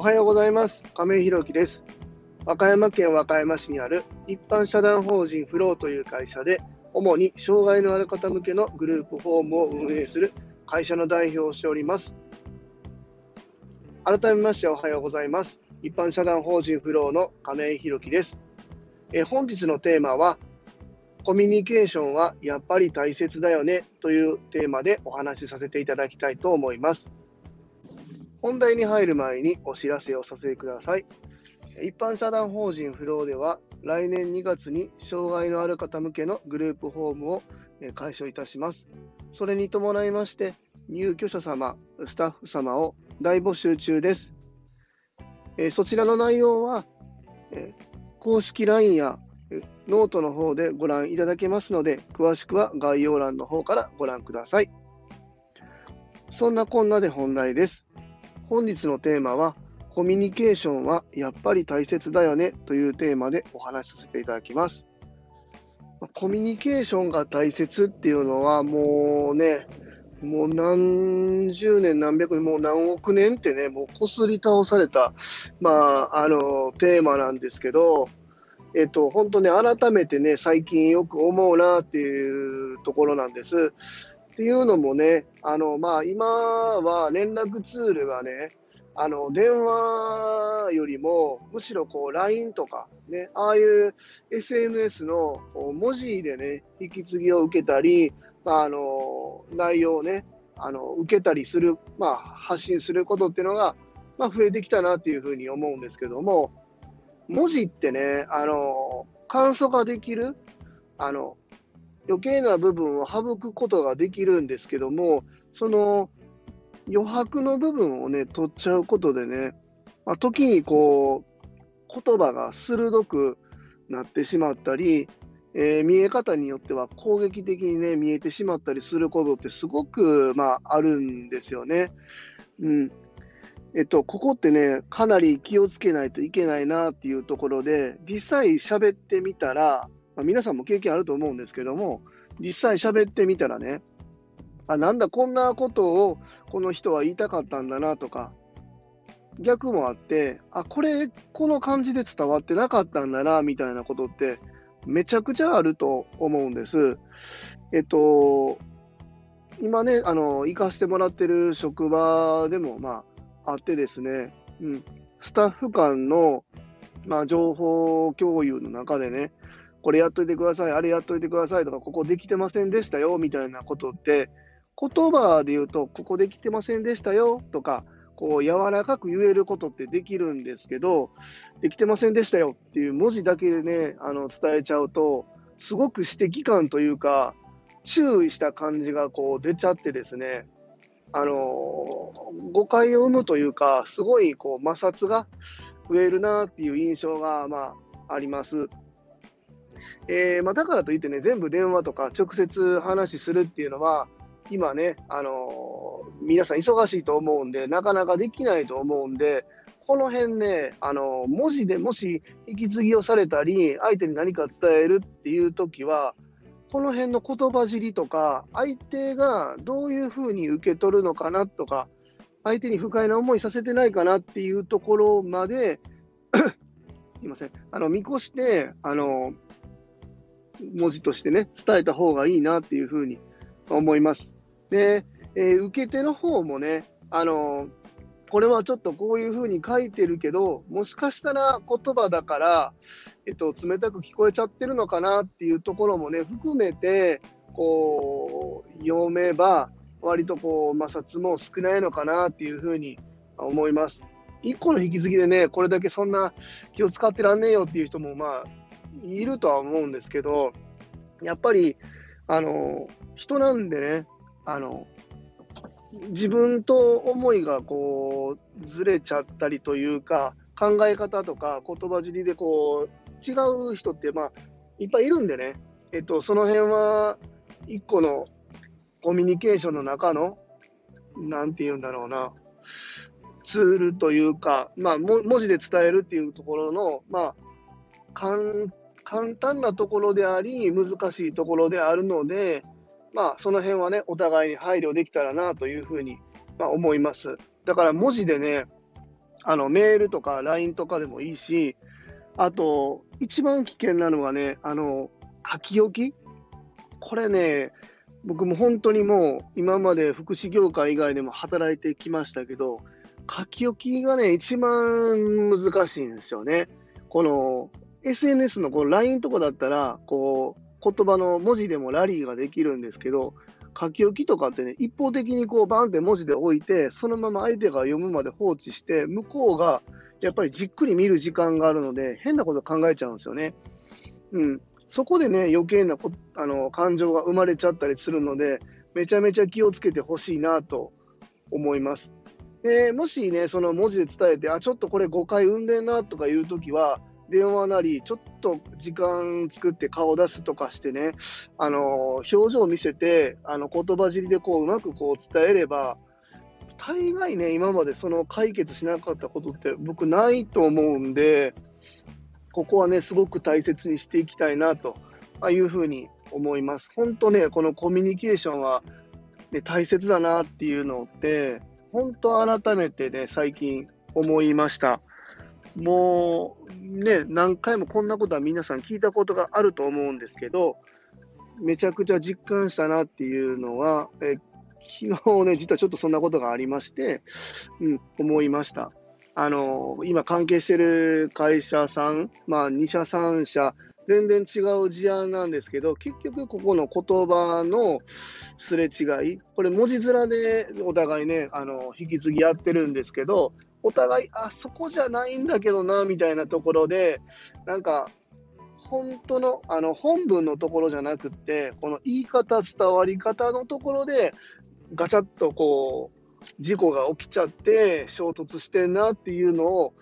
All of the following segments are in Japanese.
おはようございます。亀井宏樹です。和歌山県和歌山市にある一般社団法人フローという会社で、主に障害のある方向けのグループホームを運営する会社の代表をしております。改めましておはようございます。一般社団法人フローの亀井宏樹です。え本日のテーマは、コミュニケーションはやっぱり大切だよねというテーマでお話しさせていただきたいと思います。本題に入る前にお知らせをさせてください。一般社団法人フローでは来年2月に障害のある方向けのグループホームを開所いたします。それに伴いまして入居者様、スタッフ様を大募集中です。そちらの内容は公式 LINE やノートの方でご覧いただけますので、詳しくは概要欄の方からご覧ください。そんなこんなで本題です。本日のテーマは、コミュニケーションはやっぱり大切だよねというテーマでお話しさせていただきます。コミュニケーションが大切っていうのはもうね、もう何十年何百年、もう何億年ってね、もうこすり倒された、まあ、あの、テーマなんですけど、えっと、本当ね、改めてね、最近よく思うなっていうところなんです。っていうのもね、あの、まあ、今は連絡ツールがね、あの、電話よりも、むしろこう、LINE とか、ね、ああいう SNS の文字でね、引き継ぎを受けたり、まあ、あの、内容をね、あの、受けたりする、まあ、発信することっていうのが、まあ、増えてきたなっていうふうに思うんですけども、文字ってね、あの、簡素化できる、あの、余計な部分を省くことができるんですけども、その余白の部分をね、取っちゃうことでね、まあ、時にこう、言葉が鋭くなってしまったり、えー、見え方によっては攻撃的にね、見えてしまったりすることってすごく、まあ、あるんですよね。うん。えっと、ここってね、かなり気をつけないといけないなっていうところで、実際喋ってみたら、まあ、皆さんも経験あると思うんですけども、実際喋ってみたらね、あ、なんだ、こんなことをこの人は言いたかったんだなとか、逆もあって、あ、これ、この感じで伝わってなかったんだな、みたいなことって、めちゃくちゃあると思うんです。えっと、今ね、あの、行かせてもらってる職場でも、まあ、あってですね、うん、スタッフ間の、まあ、情報共有の中でね、これやっといてください、あれやっといてくださいとか、ここできてませんでしたよ、みたいなことって、言葉で言うと、ここできてませんでしたよとか、こう柔らかく言えることってできるんですけど、できてませんでしたよっていう文字だけでね、あの伝えちゃうと、すごく指摘感というか、注意した感じがこう出ちゃってですね、あの誤解を生むというか、すごいこう摩擦が増えるなっていう印象が、まあ、あります。えー、まあ、だからといってね、全部電話とか直接話するっていうのは、今ね、あのー、皆さん忙しいと思うんで、なかなかできないと思うんで、この辺ね、あのー、文字でもし引き継ぎをされたり、相手に何か伝えるっていう時は、この辺の言葉尻とか、相手がどういうふうに受け取るのかなとか、相手に不快な思いさせてないかなっていうところまで すいません、あの見越して、あの文字としてね、伝えた方がいいなっていうふうに思います。で、えー、受け手の方もね、あのこれはちょっとこういうふうに書いてるけど、もしかしたら言葉だから、えっと、冷たく聞こえちゃってるのかなっていうところもね、含めて、こう、読めば、割とこう、摩擦も少ないのかなっていうふうに思います。1個の引き継ぎでね、これだけそんな気を使ってらんねえよっていう人も、まあ、いるとは思うんですけど、やっぱり、あの、人なんでね、あの、自分と思いがこう、ずれちゃったりというか、考え方とか言葉尻でこう、違う人って、まあ、いっぱいいるんでね、えっと、その辺は、一個のコミュニケーションの中の、なんて言うんだろうな、ツールというか、まあ、文字で伝えるっていうところの、まあ、簡単なところであり、難しいところであるので、まあ、その辺はね、お互いに配慮できたらなというふうに、ま、思います。だから文字でね、あの、メールとか LINE とかでもいいし、あと、一番危険なのはね、あの、書き置きこれね、僕も本当にもう今まで福祉業界以外でも働いてきましたけど、書き置きがね、一番難しいんですよね。この SNS のこの LINE とかだったら、こう、言葉の文字でもラリーができるんですけど、書き置きとかってね、一方的にこうバンって文字で置いて、そのまま相手が読むまで放置して、向こうがやっぱりじっくり見る時間があるので、変なこと考えちゃうんですよね。うん。そこでね、余計なこあの感情が生まれちゃったりするので、めちゃめちゃ気をつけてほしいなと思います。でもしね、その文字で伝えて、あ、ちょっとこれ誤解生んでんなとかいうときは、電話なり、ちょっと時間作って顔出すとかしてね、あの、表情を見せて、あの、言葉尻でこう、うまくこう伝えれば、大概ね、今までその解決しなかったことって僕ないと思うんで、ここはね、すごく大切にしていきたいなというふうに思います。本当ね、このコミュニケーションは、ね、大切だなっていうのって、本当改めてね、最近思いました。もうね、何回もこんなことは皆さん聞いたことがあると思うんですけど、めちゃくちゃ実感したなっていうのは、え昨日ね、実はちょっとそんなことがありまして、うん、思いました。あの、今関係してる会社さん、まあ2社3社、全然違う事案なんですけど、結局ここの言葉のすれ違い、これ文字面でお互いね、あの、引き継ぎやってるんですけど、お互い、あ、そこじゃないんだけどな、みたいなところで、なんか、本当の、あの、本文のところじゃなくって、この言い方、伝わり方のところで、ガチャッとこう、事故が起きちゃって衝突してんなっていうのを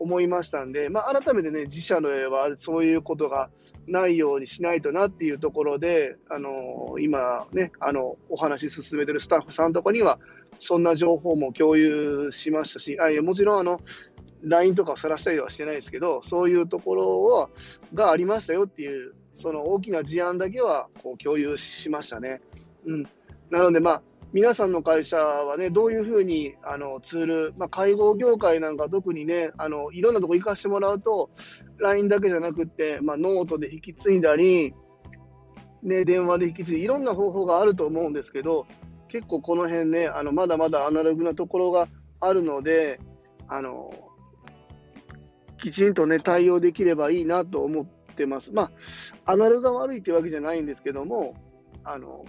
思いましたんで、まあ、改めてね、自社の絵はそういうことがないようにしないとなっていうところで、あの今ね、あの、お話進めてるスタッフさんとかには、そんな情報も共有しましたし、あいやもちろんあの、LINE とかをさらしたりはしてないですけど、そういうところはがありましたよっていう、その大きな事案だけはこう共有しましたね。うん。なので、まあ、皆さんの会社はね、どういうふうにあのツール、まあ、介護業界なんか特にね、あのいろんなとこ行かせてもらうと、LINE だけじゃなくて、まあ、ノートで引き継いだり、ね、電話で引き継いで、いろんな方法があると思うんですけど、結構この辺ね、あのまだまだアナログなところがあるので、あのきちんとね、対応できればいいなと思ってます。まあ、アナログが悪いってわけじゃないんですけども、あの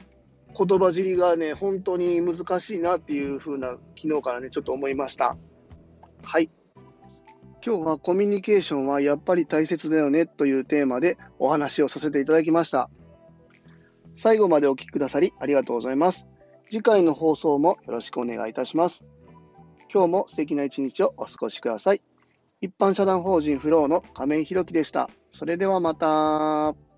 言葉尻がね、本当に難しいなっていう風な、昨日からね、ちょっと思いました。はい。今日はコミュニケーションはやっぱり大切だよねというテーマでお話をさせていただきました。最後までお聴きくださりありがとうございます。次回の放送もよろしくお願いいたします。今日も素敵な一日をお過ごしください。一般社団法人フローの亀井宏樹でした。それではまた。